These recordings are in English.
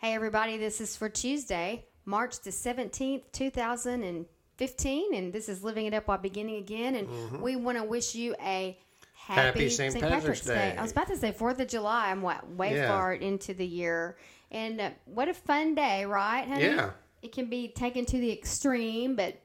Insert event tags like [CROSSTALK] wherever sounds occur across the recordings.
Hey, everybody, this is for Tuesday, March the 17th, 2015, and this is Living It Up While Beginning Again. And we want to wish you a happy, Happy St. Patrick's Day. I was about to say 4th of July. I'm what, way Yeah. far into the year. And uh, what a fun day, right, honey? Yeah. It can be taken to the extreme, but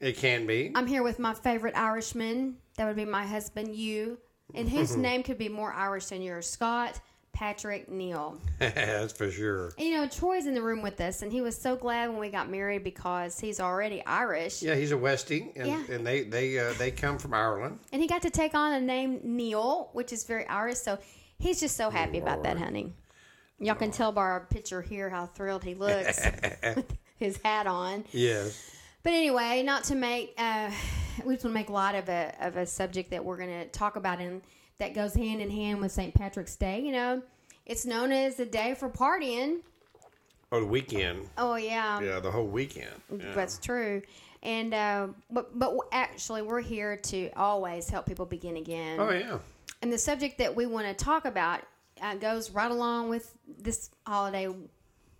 It can be. I'm here with my favorite Irishman. That would be my husband, you. And whose [LAUGHS] name could be more Irish than yours? Scott Patrick Neal. [LAUGHS] That's for sure. And, you know, Troy's in the room with us, and he was so glad when we got married because he's already Irish. Yeah, he's a Westie, and, Yeah. and they they uh, they come from Ireland. And he got to take on a name Neil, which is very Irish. So he's just so happy about that, honey. Y'all can tell by our picture here how thrilled he looks [LAUGHS] with his hat on. Yes. But anyway, not to make uh, we just want to make light of a of a subject that we're going to talk about and that goes hand in hand with St. Patrick's Day. You know, it's known as the day for partying. Oh, the weekend. Oh yeah, Yeah, the whole weekend. Yeah. that's true. And uh, but but actually, we're here to always help people begin again. Oh yeah. And the subject that we want to talk about uh, goes right along with this holiday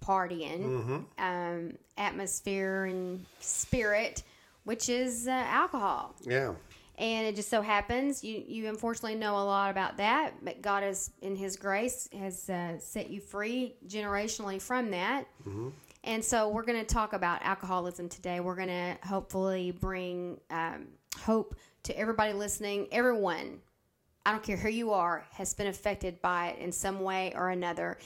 partying um, atmosphere and spirit, which is uh, alcohol. Yeah. And it just so happens you, you unfortunately know a lot about that, but God has, in His grace, has uh, set you free generationally from that. And so we're going to talk about alcoholism today. We're going to hopefully bring um, hope to everybody listening. Everyone, I don't care who you are, has been affected by it in some way or another.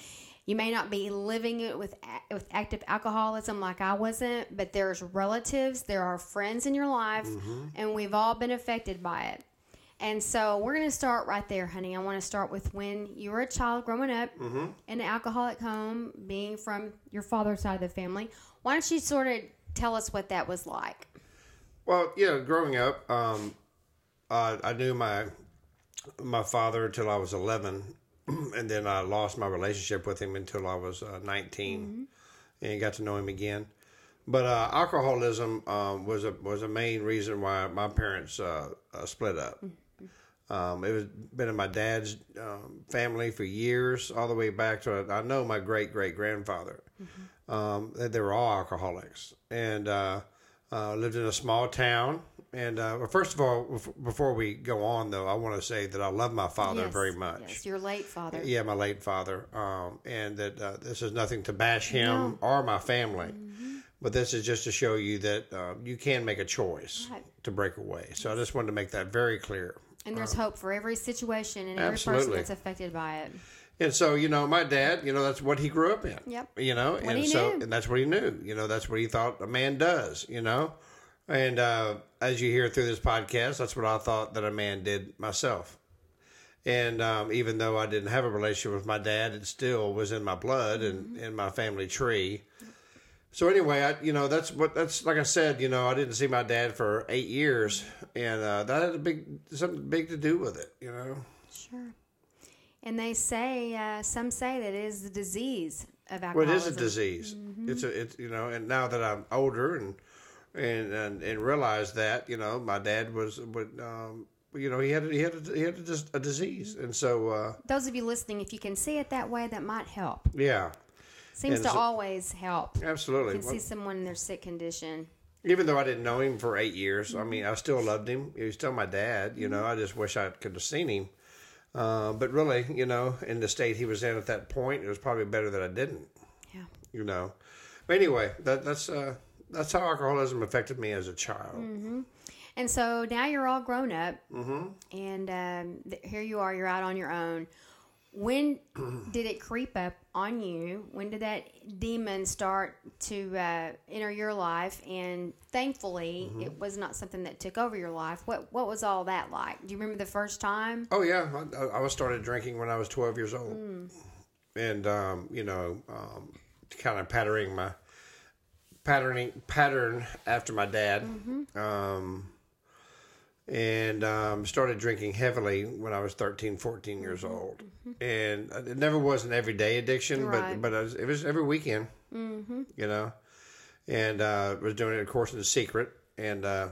You may not be living it with with active alcoholism like I wasn't, but there's relatives, there are friends in your life, and we've all been affected by it. And so we're going to start right there, honey. I want to start with when you were a child growing up in an alcoholic home, being from your father's side of the family. Why don't you sort of tell us what that was like? Well, yeah. Growing up, um, uh, I knew my my father until I was eleven, [CLEARS THROAT] and then I lost my relationship with him until I was uh, 19 and got to know him again. But uh, alcoholism um, was a was a main reason why my parents uh, uh, split up. Um, it was been in my dad's um, family for years, all the way back to I know my great great grandfather. Um, they they were all alcoholics, and uh, lived in a small town. And uh, well, first of all, before we go on, though, I want to say that I love my father Yes, very much. Yes, your late father. Yeah, my late father, um, and that uh, this is nothing to bash him or my family, Mm-hmm. but this is just to show you that uh, you can make a choice Right. to break away. So I just wanted to make that very clear. And there's hope for every situation and every person that's affected by it. And so, you know, my dad, you know, that's what he grew up in. Yep. You know, What and so knew. and that's what he knew. You know, that's what he thought a man does, you know. And uh, as you hear through this podcast, that's what I thought that a man did myself. And um, even though I didn't have a relationship with my dad, it still was in my blood and Mm-hmm. in my family tree. So anyway, I you know that's what that's like I said. You know, I didn't see my dad for eight years, and uh, that had a big something big to do with it. You know. Sure. And they say, uh, some say that it is the disease of Well, alcoholism. it is a disease. It's a, it's you know, and now that I'm older and and and, and realize that, you know, my dad was would um, you know, he had a, he had a, he had a, a disease, and so uh, Those of you listening, if you can see it that way, that might help. yeah, Seems And to so- always help. Absolutely, You can see someone in their sick condition. Even though I didn't know him for eight years, Mm-hmm. I mean, I still loved him. He was still my dad. You know, I just wish I could have seen him. Uh, but really, you know, in the state he was in at that point, it was probably better that I didn't. Yeah. You know. But anyway, that that's uh, that's how alcoholism affected me as a child. And so now you're all grown up, mm-hmm. and um, th- here you are. You're out on your own. When did it creep up on you? When did that demon start to uh, enter your life? And thankfully, Mm-hmm. it was not something that took over your life. What What was all that like? Do you remember the first time? Oh yeah, I, I was started drinking when I was twelve years old. and um, you know, um, kind of patterning my patterning pattern after my dad. Um, and um, started drinking heavily when I was 13, 14 years old. And it never was an everyday addiction, Right. but but I was, it was every weekend, mm-hmm. you know. And uh, was doing it, of course, in secret. And uh,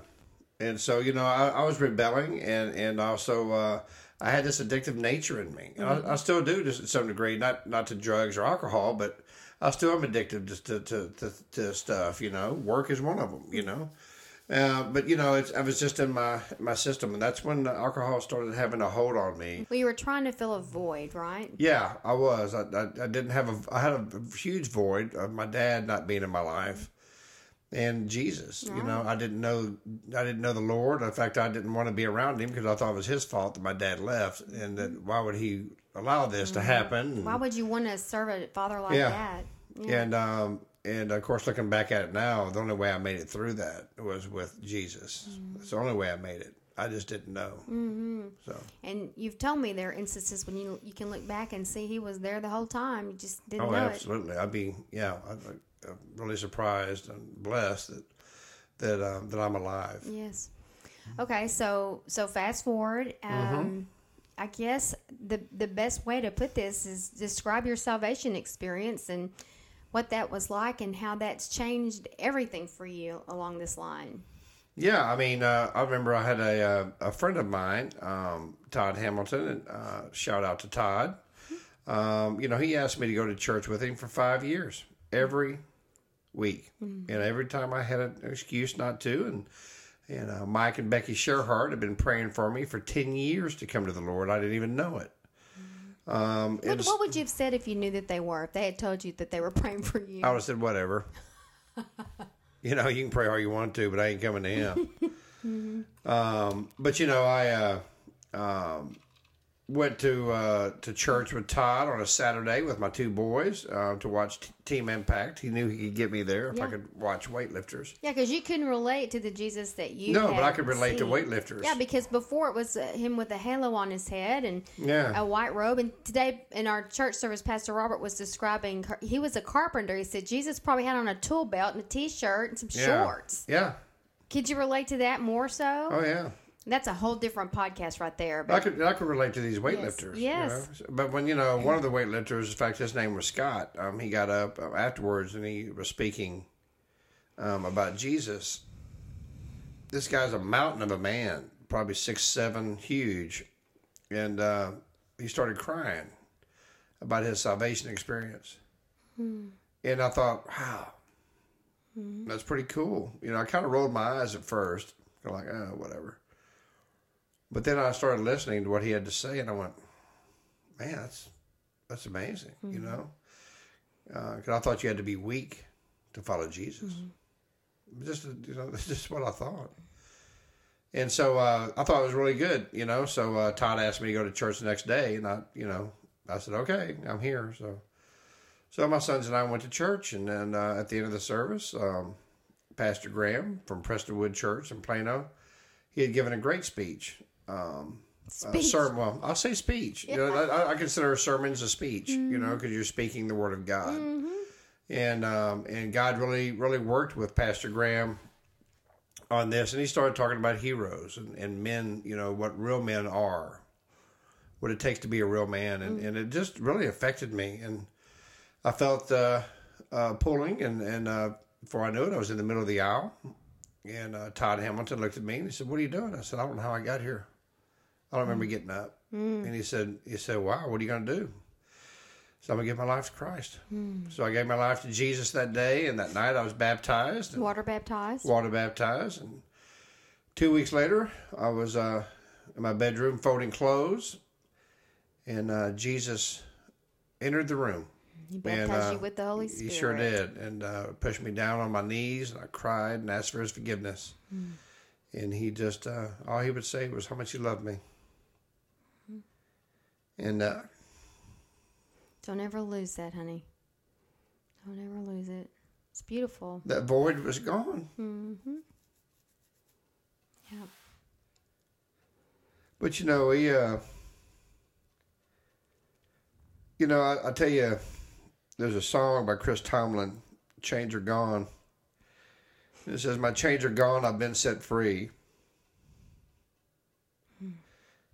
and so you know, I, I was rebelling, and and also uh, I had this addictive nature in me. And I, I still do to some degree, not not to drugs or alcohol, but I still am addicted to to, to, to, to stuff. You know, work is one of them. You know. Uh, but you know, it's, I was just in my my system, and that's when the alcohol started having a hold on me. Well, you were trying to fill a void, right? Yeah, I was. I, I, I didn't have a. I had a huge void of my dad not being in my life, and Jesus. You know, I didn't know. I didn't know the Lord. In fact, I didn't want to be around him because I thought it was his fault that my dad left, and that why would he allow this to happen? Why would you want to serve a father like Yeah. that? And um and of course, looking back at it now, the only way I made it through that was with Jesus. It's the only way I made it. I just didn't know. Mm-hmm. So And you've told me there are instances when you you can look back and see he was there the whole time. You just didn't Oh, know it. absolutely. I'd be yeah. I'm, I'm really surprised and blessed that that um, that I'm alive. Yes. Okay, so so fast forward. Um, Mm-hmm. I guess the the best way to put this is describe your salvation experience and what that was like and how that's changed everything for you along this line. Yeah, I mean, uh, I remember I had a uh, a friend of mine, um, Todd Hamilton, and uh, shout out to Todd. Um, you know, he asked me to go to church with him for five years, every week, and every time I had an excuse not to, and and uh, Mike and Becky Sherhart had been praying for me for ten years to come to the Lord. I didn't even know it. Um, What, what would you have said if you knew that they were? If they had told you that they were [LAUGHS] praying for you? I would have said whatever. [LAUGHS] you know, you can pray all you want to, but I ain't coming to him. [LAUGHS] um, but you know, I uh, um, went to uh, to church with Todd on a Saturday with my two boys uh, to watch T- Team Impact. He knew he could get me there if I could watch weightlifters. yeah, because you couldn't relate to the Jesus that you. No, but I could relate to weightlifters. Yeah, because before it was uh, him with a halo on his head and Yeah. a white robe. And today in our church service, Pastor Robert was describing car- he was a carpenter. He said Jesus probably had on a tool belt and a t-shirt and some Yeah. shorts. Yeah. Could you relate to that more so? Oh yeah. That's a whole different podcast right there. I could I could relate to these weightlifters. you Yes. know. But when you know one of the weightlifters, in fact, his name was Scott. Um, he got up uh, afterwards and he was speaking um, about Jesus. This guy's a mountain of a man, probably six seven, huge, and uh, he started crying about his salvation experience. And I thought, wow, that's pretty cool. You know, I kind of rolled my eyes at first, kind of like, oh, whatever. But then I started listening to what he had to say, and I went, "Man, that's that's amazing," you know. Because I thought you had to be weak to follow Jesus. Just you know, [LAUGHS] that's just what I thought. And so uh, I thought it was really good, you know. So uh, Todd asked me to go to church the next day, and I, you know, I said, "Okay, I'm here." So, so my sons and I went to church, and then uh, at the end of the service, um, Pastor Graham from Prestonwood Church in Plano, he had given a great speech. Um, uh, sermon, well, I'll say speech. You know, I, I consider sermons a speech. You know, because you're speaking the word of God, and um, and God really really worked with Pastor Graham on this, and he started talking about heroes and, and men. You know what real men are, what it takes to be a real man, and, and it just really affected me, and I felt uh, uh, pulling, and and uh, before I knew it, I was in the middle of the aisle, and uh, Todd Hamilton looked at me and he said, "What are you doing?" I said, "I don't know how I got here. I don't remember getting up." And he said, "He said, wow, what are you going to do?" So I'm gonna give my life to Christ. So I gave my life to Jesus that day, and that night I was baptized, water baptized. water baptized, and two weeks later I was uh, in my bedroom folding clothes, and uh, Jesus entered the room. He baptized uh, you with the Holy Spirit. He sure did, and uh, pushed me down on my knees, and I cried and asked for his forgiveness. And he just, uh, all he would say was how much he loved me. And uh, Don't ever lose that, honey. Don't ever lose it. It's beautiful. that void was gone. Yeah. But you know, he, uh, You know, I, I tell you, there's a song by Chris Tomlin, "Chains Are Gone." It says, "My chains are gone. I've been set free.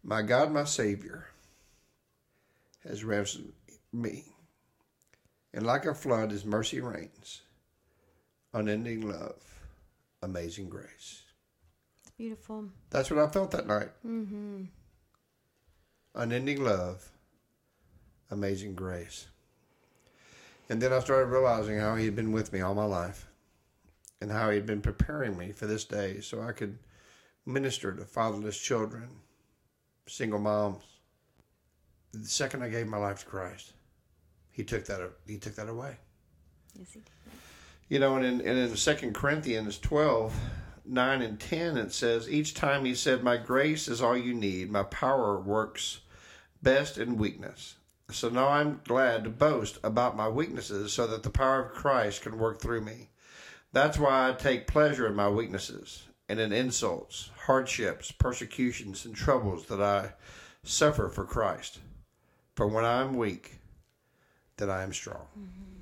My God, my Savior, has ransomed me, and like a flood, His mercy reigns. Unending love, amazing grace." It's beautiful. That's what I felt that night. Mm-hmm. Unending love, amazing grace. And then I started realizing how he had been with me all my life and how he had been preparing me for this day so I could minister to fatherless children, single moms. The second I gave my life to Christ, he took that he took that away. Yes, he did. You know, and in, and in 2 Corinthians 12, 9 and 10, it says, Each time he said, My grace is all you need. My power works best in weakness. So now I'm glad to boast about my weaknesses so that the power of Christ can work through me. That's why I take pleasure in my weaknesses and in insults, hardships, persecutions, and troubles that I suffer for Christ. For when I am weak, then I am strong. Mm-hmm.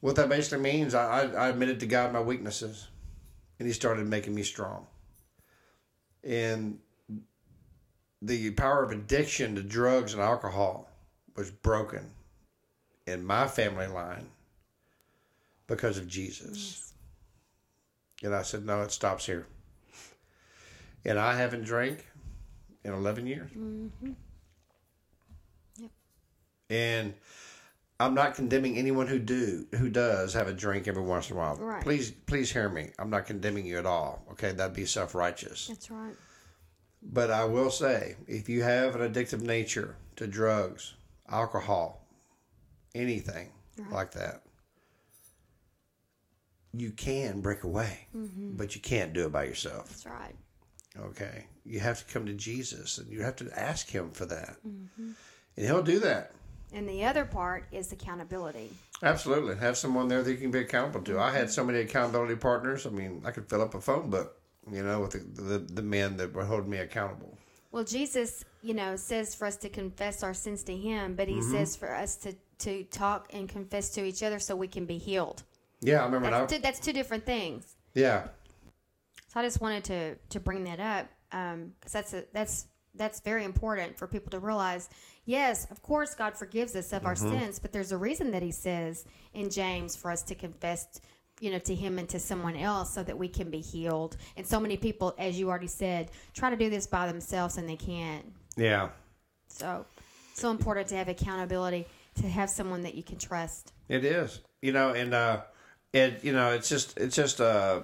What that basically means, I, I, admitted to God my weaknesses, and He started making me strong. And the power of addiction to drugs and alcohol was broken in my family line because of Jesus. And I said, no, it stops here. And I haven't drank in 11 years. Yep. And I'm not condemning anyone who do who does have a drink every once in a while. Right. Please please hear me. I'm not condemning you at all. Okay, that'd be self-righteous. That's right. But I will say, if you have an addictive nature to drugs, alcohol, anything like that, you can break away, mm-hmm. but you can't do it by yourself. That's right. Okay. You have to come to Jesus and you have to ask Him for that. Mm-hmm. And He'll do that. And the other part is accountability. Absolutely. Have someone there that you can be accountable to. I had so many accountability partners. I mean, I could fill up a phone book, you know, with the, the, the men that were holding me accountable. Well, Jesus, you know, says for us to confess our sins to Him, but He Mm-hmm. says for us to, to talk and confess to each other so we can be healed. Yeah, I remember That's two, that's two different things. Yeah. So I just wanted to to bring that up because that's a, that's that's very important for people to realize. Yes, of course, God forgives us of our Mm-hmm. sins, but there's a reason that He says in James for us to confess, you know, to Him and to someone else so that we can be healed. And so many people, as you already said, try to do this by themselves and they can't. Yeah. So, so important to have accountability, to have someone that you can trust. It is, you know, and uh, it, you know, it's just, it's just, uh,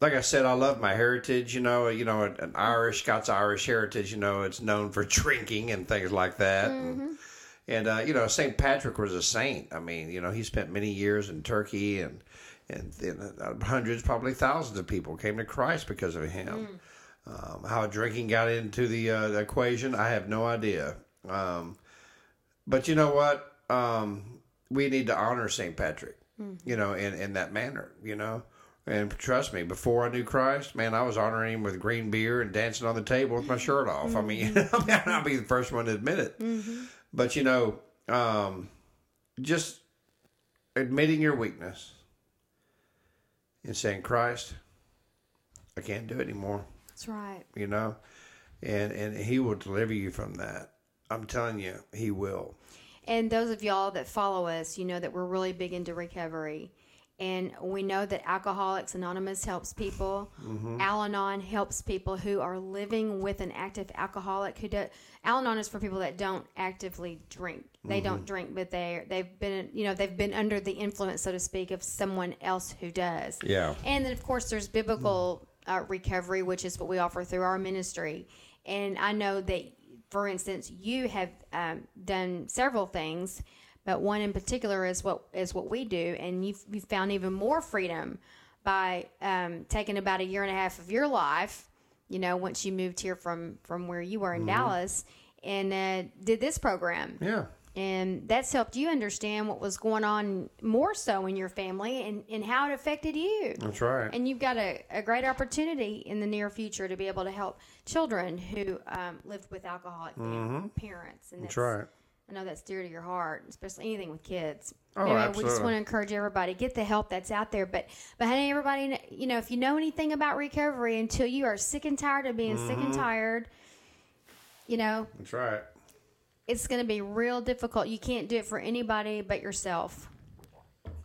like I said, I love my heritage. You know, you know, an Irish, Scots Irish heritage. You know, it's known for drinking and things like that. And, and uh, you know, Saint Patrick was a saint. I mean, you know, he spent many years in Turkey, and and, and uh, hundreds, probably thousands of people came to Christ because of him. Um, how drinking got into the, uh, the equation, I have no idea. Um, but you know what? Um, we need to honor St. Patrick, you know, in, in that manner, you know. And trust me, before I knew Christ, man, I was honoring him with green beer and dancing on the table with my shirt off. I mean, [LAUGHS] I mean, I'll be the first one to admit it. But, you know, um, just admitting your weakness and saying, Christ, I can't do it anymore That's right. you know, and and he will deliver you from that. I'm telling you, he will. And those of y'all that follow us, you know that we're really big into recovery. And we know that Alcoholics Anonymous helps people. Al Anon helps people who are living with an active alcoholic who do Al Anon is for people that don't actively drink. They don't drink, but they they've been you know they've been under the influence, so to speak, of someone else who does. Yeah. And then, of course, there's biblical uh, recovery, which is what we offer through our ministry. And I know that, for instance, you have um, done several things, but one in particular is what is what we do, and you've, you've found even more freedom by um, taking about a year and a half of your life. You know, once you moved here from from where you were in Dallas, and uh, did this program Yeah. and that's helped you understand what was going on more so in your family and, and how it affected you. That's right. And you've got a, a great opportunity in the near future to be able to help children who um, lived with alcoholic parents. And That's right. I know that's dear to your heart, especially anything with kids. Oh, Anyway, We just want to encourage everybody get the help that's out there. But but hey, everybody, you know, if you know anything about recovery, until you are sick and tired of being sick Mm-hmm. and tired, you know, That's right. it's going to be real difficult. You can't do it for anybody but yourself.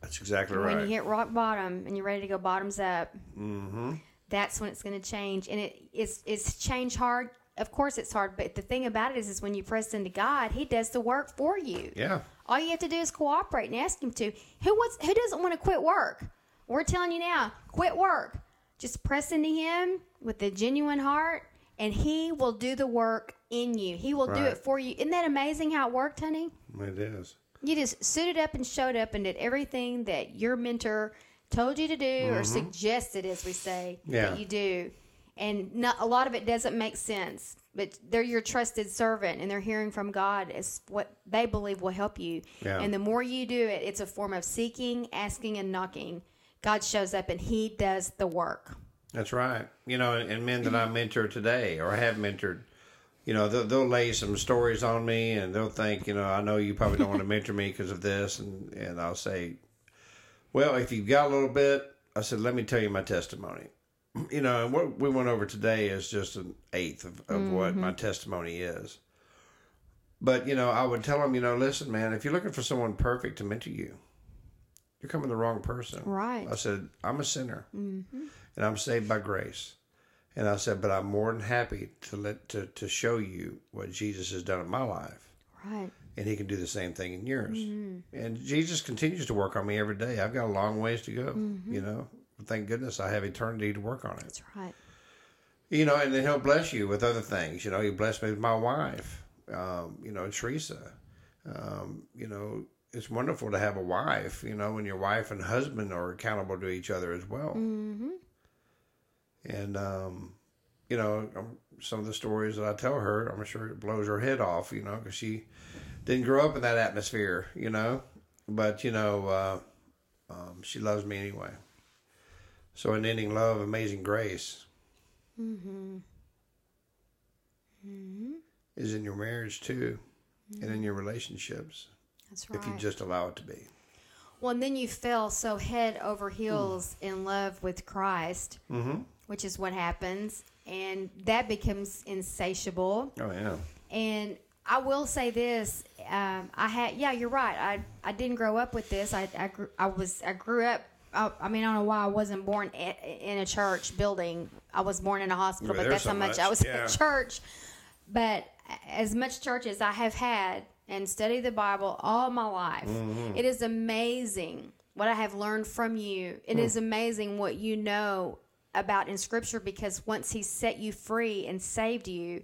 That's exactly right. When you hit rock bottom and you're ready to go bottoms up, Mm-hmm. that's when it's going to change. And it it's it's change hard. Of course, it's hard. But the thing about it is, is when you press into God, He does the work for you. Yeah. All you have to do is cooperate and ask Him to. Who wants? Who doesn't want to quit work? We're telling you now, quit work. Just press into Him with a genuine heart, and He will do the work in you. He will do it for you. Isn't that amazing how it worked, honey? It is. You just suited up and showed up and did everything that your mentor told you to do or mm-hmm. suggested, as we say, Yeah. that you do. And not, a lot of it doesn't make sense, but they're your trusted servant and they're hearing from God as what they believe will help you. Yeah. And the more you do it, it's a form of seeking, asking, and knocking. God shows up and He does the work. That's right. You know, and, and men that I mentor today or have mentored, you know, they'll, they'll lay some stories on me and they'll think, you know, I know you probably don't want to mentor me because of this. And, and I'll say, well, if you've got a little bit, I said, let me tell you my testimony. You know, and what we went over today is just an eighth of, of what my mm-hmm. testimony is. But, you know, I would tell them, you know, listen, man, if you're looking for someone perfect to mentor you, you're coming to the wrong person. Right. I said, I'm a sinner mm-hmm. and I'm saved by grace. And I said, but I'm more than happy to let to, to show you what Jesus has done in my life. Right. And he can do the same thing in yours. Mm-hmm. And Jesus continues to work on me every day. I've got a long ways to go, you know. Thank goodness I have eternity to work on it. That's right. You know, and then he'll bless you with other things. You know, he blessed me with my wife, um, you know, Teresa. Um, you know, it's wonderful to have a wife, you know, when your wife and husband are accountable to each other as well. Mm-hmm. And, um, you know, um, some of the stories that I tell her, I'm sure it blows her head off, you know, because she didn't grow up in that atmosphere, you know. But, you know, uh, um, she loves me anyway. So, unending love, amazing grace mm-hmm. is in your marriage too, and in your relationships, That's right. if you just allow it to be. Well, and then you fell so head over heels mm. in love with Christ, mm-hmm. which is what happens, and that becomes insatiable. Oh yeah, And I will say this: um, I had, yeah, you're right. I I didn't grow up with this. I I, grew, I was I grew up. I, I mean, I don't know why I wasn't born in a church building. I was born in a hospital, but that's so how much, much, I was yeah. in church. But as much church as I have had and studied the Bible all my life, Mm-hmm. it is amazing what I have learned from you. It is amazing what you know about in Scripture because once He set you free and saved you,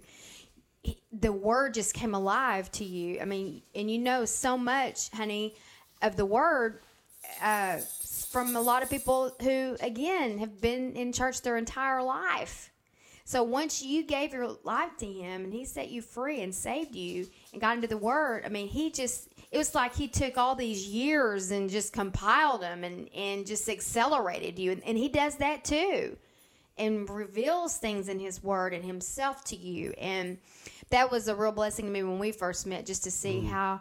he- the Word just came alive to you. I mean, and you know so much, honey, of the Word uh, from a lot of people who, again, have been in church their entire life. So once you gave your life to him and he set you free and saved you and got into the word, I mean, he just it was like he took all these years and just compiled them and and just accelerated you. And, and he does that too and reveals things in his word and himself to you. And that was a real blessing to me when we first met just to see mm. how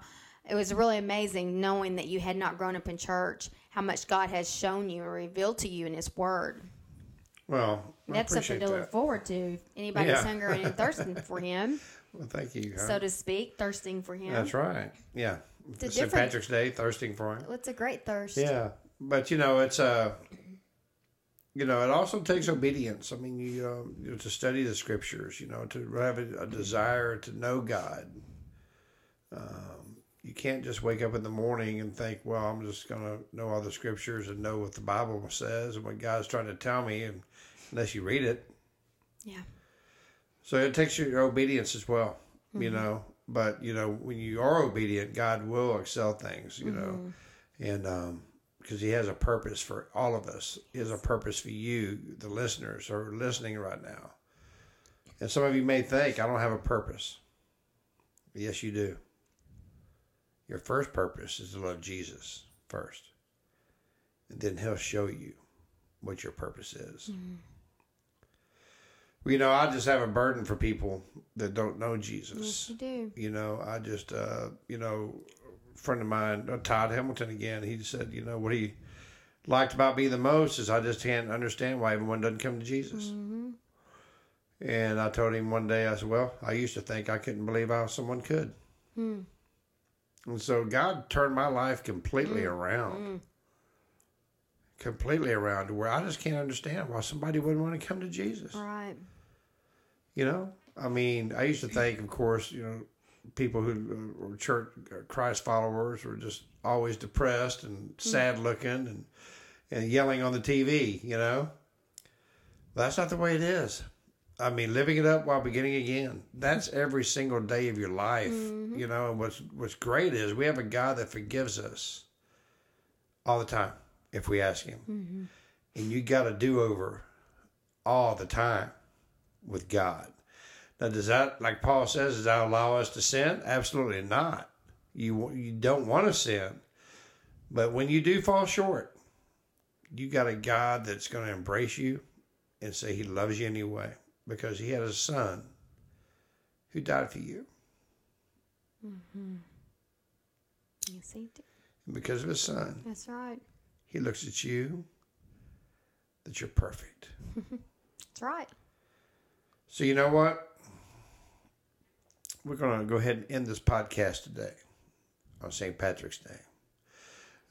it was really amazing knowing that you had not grown up in church how much god has shown you or revealed to you in his word well, I that's something to look forward to. Anybody's Yeah. hungering and thirsting for him, [LAUGHS] Well, thank you. huh? so to speak, thirsting for him. That's right. Yeah, a St. Patrick's Day, thirsting for him. Well, it's a great thirst. Yeah, but you know, it's uh, you know, it also takes obedience. I mean, you, um, you know, to study the scriptures, you know, to have a, a desire to know God. Um, you can't just wake up in the morning and think, "Well, I'm just going to know all the scriptures and know what the Bible says and what God's trying to tell me," and unless you read it. Yeah. So it takes your obedience as well, you know. But you know, when you are obedient, God will excel things, you know, and um, because He has a purpose for all of us. He has a purpose for you, the listeners who are listening right now. And some of you may think, "I don't have a purpose." Yes, you do. Your first purpose is to love Jesus first, and then He'll show you what your purpose is. You know, I just have a burden for people that don't know Jesus. Yes, you do. You know, I just, uh, you know, a friend of mine, uh, Todd Hamilton again, he said, you know, what he liked about me the most is I just can't understand why everyone doesn't come to Jesus. And I told him one day, I said, well, I used to think I couldn't believe how someone could. And so God turned my life completely around. Completely around to where I just can't understand why somebody wouldn't want to come to Jesus. Right. You know, I mean, I used to think, of course, you know, people who uh, were church uh, Christ followers were just always depressed and sad looking and and yelling on the TV. You know, that's not the way it is. I mean, living it up while beginning again. That's every single day of your life. Mm-hmm. You know, and what's what's great is we have a God that forgives us all the time if we ask Him, mm-hmm. and you got a do over all the time with God. Now, does that, like Paul says, does that allow us to sin? Absolutely not. You you don't want to sin, but when you do fall short, you got a God that's going to embrace you and say He loves you anyway because He had a Son who died for you, mm-hmm. Yes, he did. and because of His Son, That's right. He looks at you that you're perfect. [LAUGHS] That's right. So you know what? We're going to go ahead and end this podcast today on St. Patrick's Day.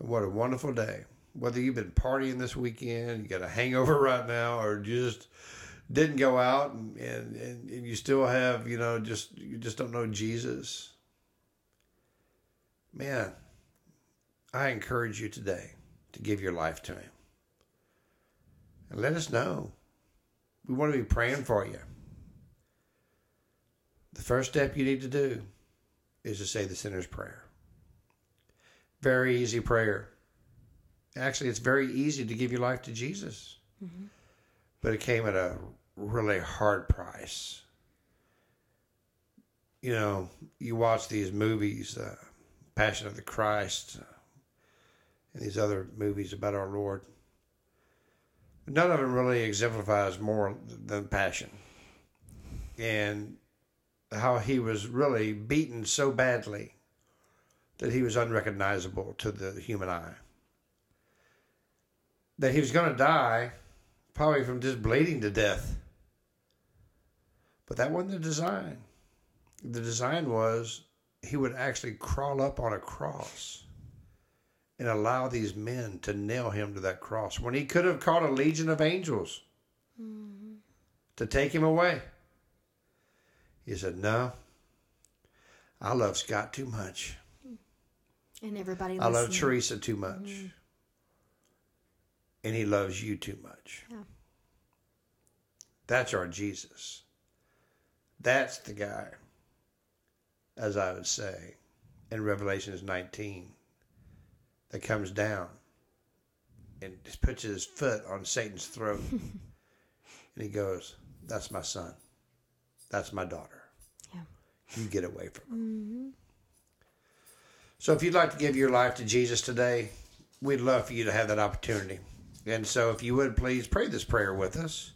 And what a wonderful day. Whether you've been partying this weekend, you got a hangover [LAUGHS] right now, or just didn't go out and, and, and, you still have, you know, just you just don't know Jesus. Man, I encourage you today to give your life to him. And let us know. We want to be praying for you. The first step you need to do is to say the sinner's prayer. Very easy prayer. Actually, it's very easy to give your life to Jesus, mm-hmm. but it came at a really hard price. You know, you watch these movies, uh, Passion of the Christ, uh, and these other movies about our Lord. None of them really exemplifies more than Passion. And how he was really beaten so badly that he was unrecognizable to the human eye. That he was going to die probably from just bleeding to death. But that wasn't the design. The design was he would actually crawl up on a cross and allow these men to nail him to that cross when he could have called a legion of angels mm-hmm. to take him away. He said, No, I love Scott too much. And everybody loves. I love. Teresa too much. Mm-hmm. And he loves you too much. Yeah. That's our Jesus. That's the guy, as I would say, in Revelations 19, that comes down and just puts his foot on Satan's throat. [LAUGHS] and he goes, That's my son. That's my daughter. Yeah. You get away from him. Mm-hmm. So if you'd like to give your life to Jesus today, we'd love for you to have that opportunity. And so if you would please pray this prayer with us.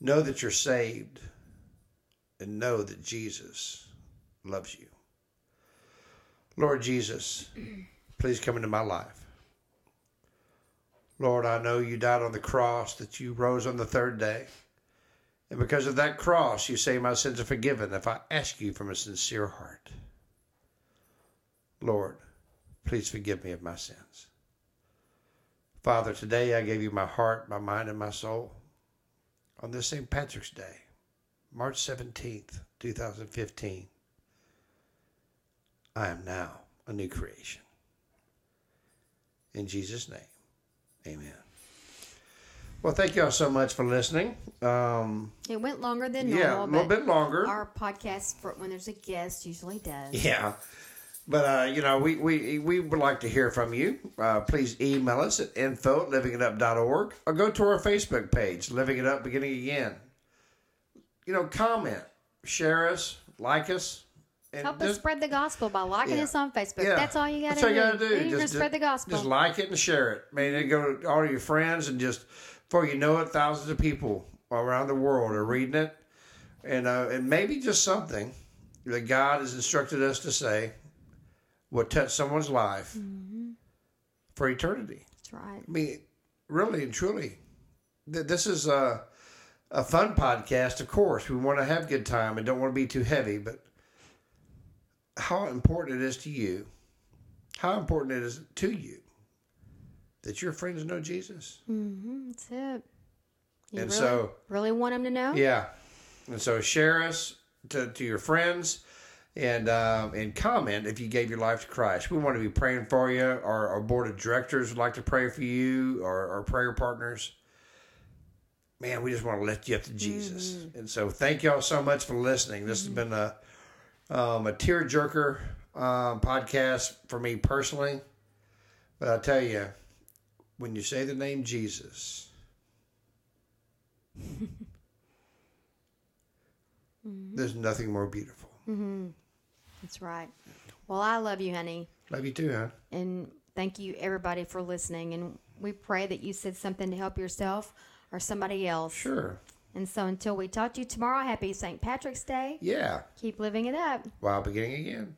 Know that you're saved and know that Jesus loves you. Lord Jesus, please come into my life. Lord, I know you died on the cross, that you rose on the third day. And because of that cross, you say my sins are forgiven if I ask you from a sincere heart. Lord, please forgive me of my sins. Father, today I gave you my heart, my mind, and my soul. On this St. Patrick's Day, March 17th, 2015, I am now a new creation. In Jesus' name, amen. Well, thank you all so much for listening. Um, It went longer than normal. yeah, a little bit longer. Our podcast, for when there's a guest, usually does. Yeah. But, uh, you know, we, we, we would like to hear from you. Uh, please email us at info at livingitup.org or go to our Facebook page, Living It Up Beginning Again. You know, comment, share us, like us. And Help us spread the gospel by liking Yeah. us on Facebook. Yeah. That's all you got to do. you gotta do. Then You're going to Just- spread the gospel. Just like it and share it. I mean, it go to all your friends and just before you know it, thousands of people around the world are reading it, and uh, and maybe just something that God has instructed us to say will touch someone's life for eternity. That's right. I mean, really and truly, th- this is a a fun podcast. Of course, we want to have good time and don't want to be too heavy, but how important it is to you, how important it is to you that your friends know Jesus. Mm-hmm, that's it. You And really, so- really want them to know? Yeah, and so share us to, to your friends. And um, and comment if you gave your life to Christ. We want to be praying for you. Our, our board of directors would like to pray for you. Our, our prayer partners. Man, we just want to lift you up to Jesus. And so, thank y'all so much for listening. This has been a um, a tearjerker um, podcast for me personally. But I tell you, when you say the name Jesus, there's nothing more beautiful. That's right. Well, I love you, honey. Love you too, huh? And thank you, everybody, for listening. And we pray that you said something to help yourself or somebody else. Sure. And so until we talk to you tomorrow, happy St. Patrick's Day. Yeah. Keep living it up. While beginning again.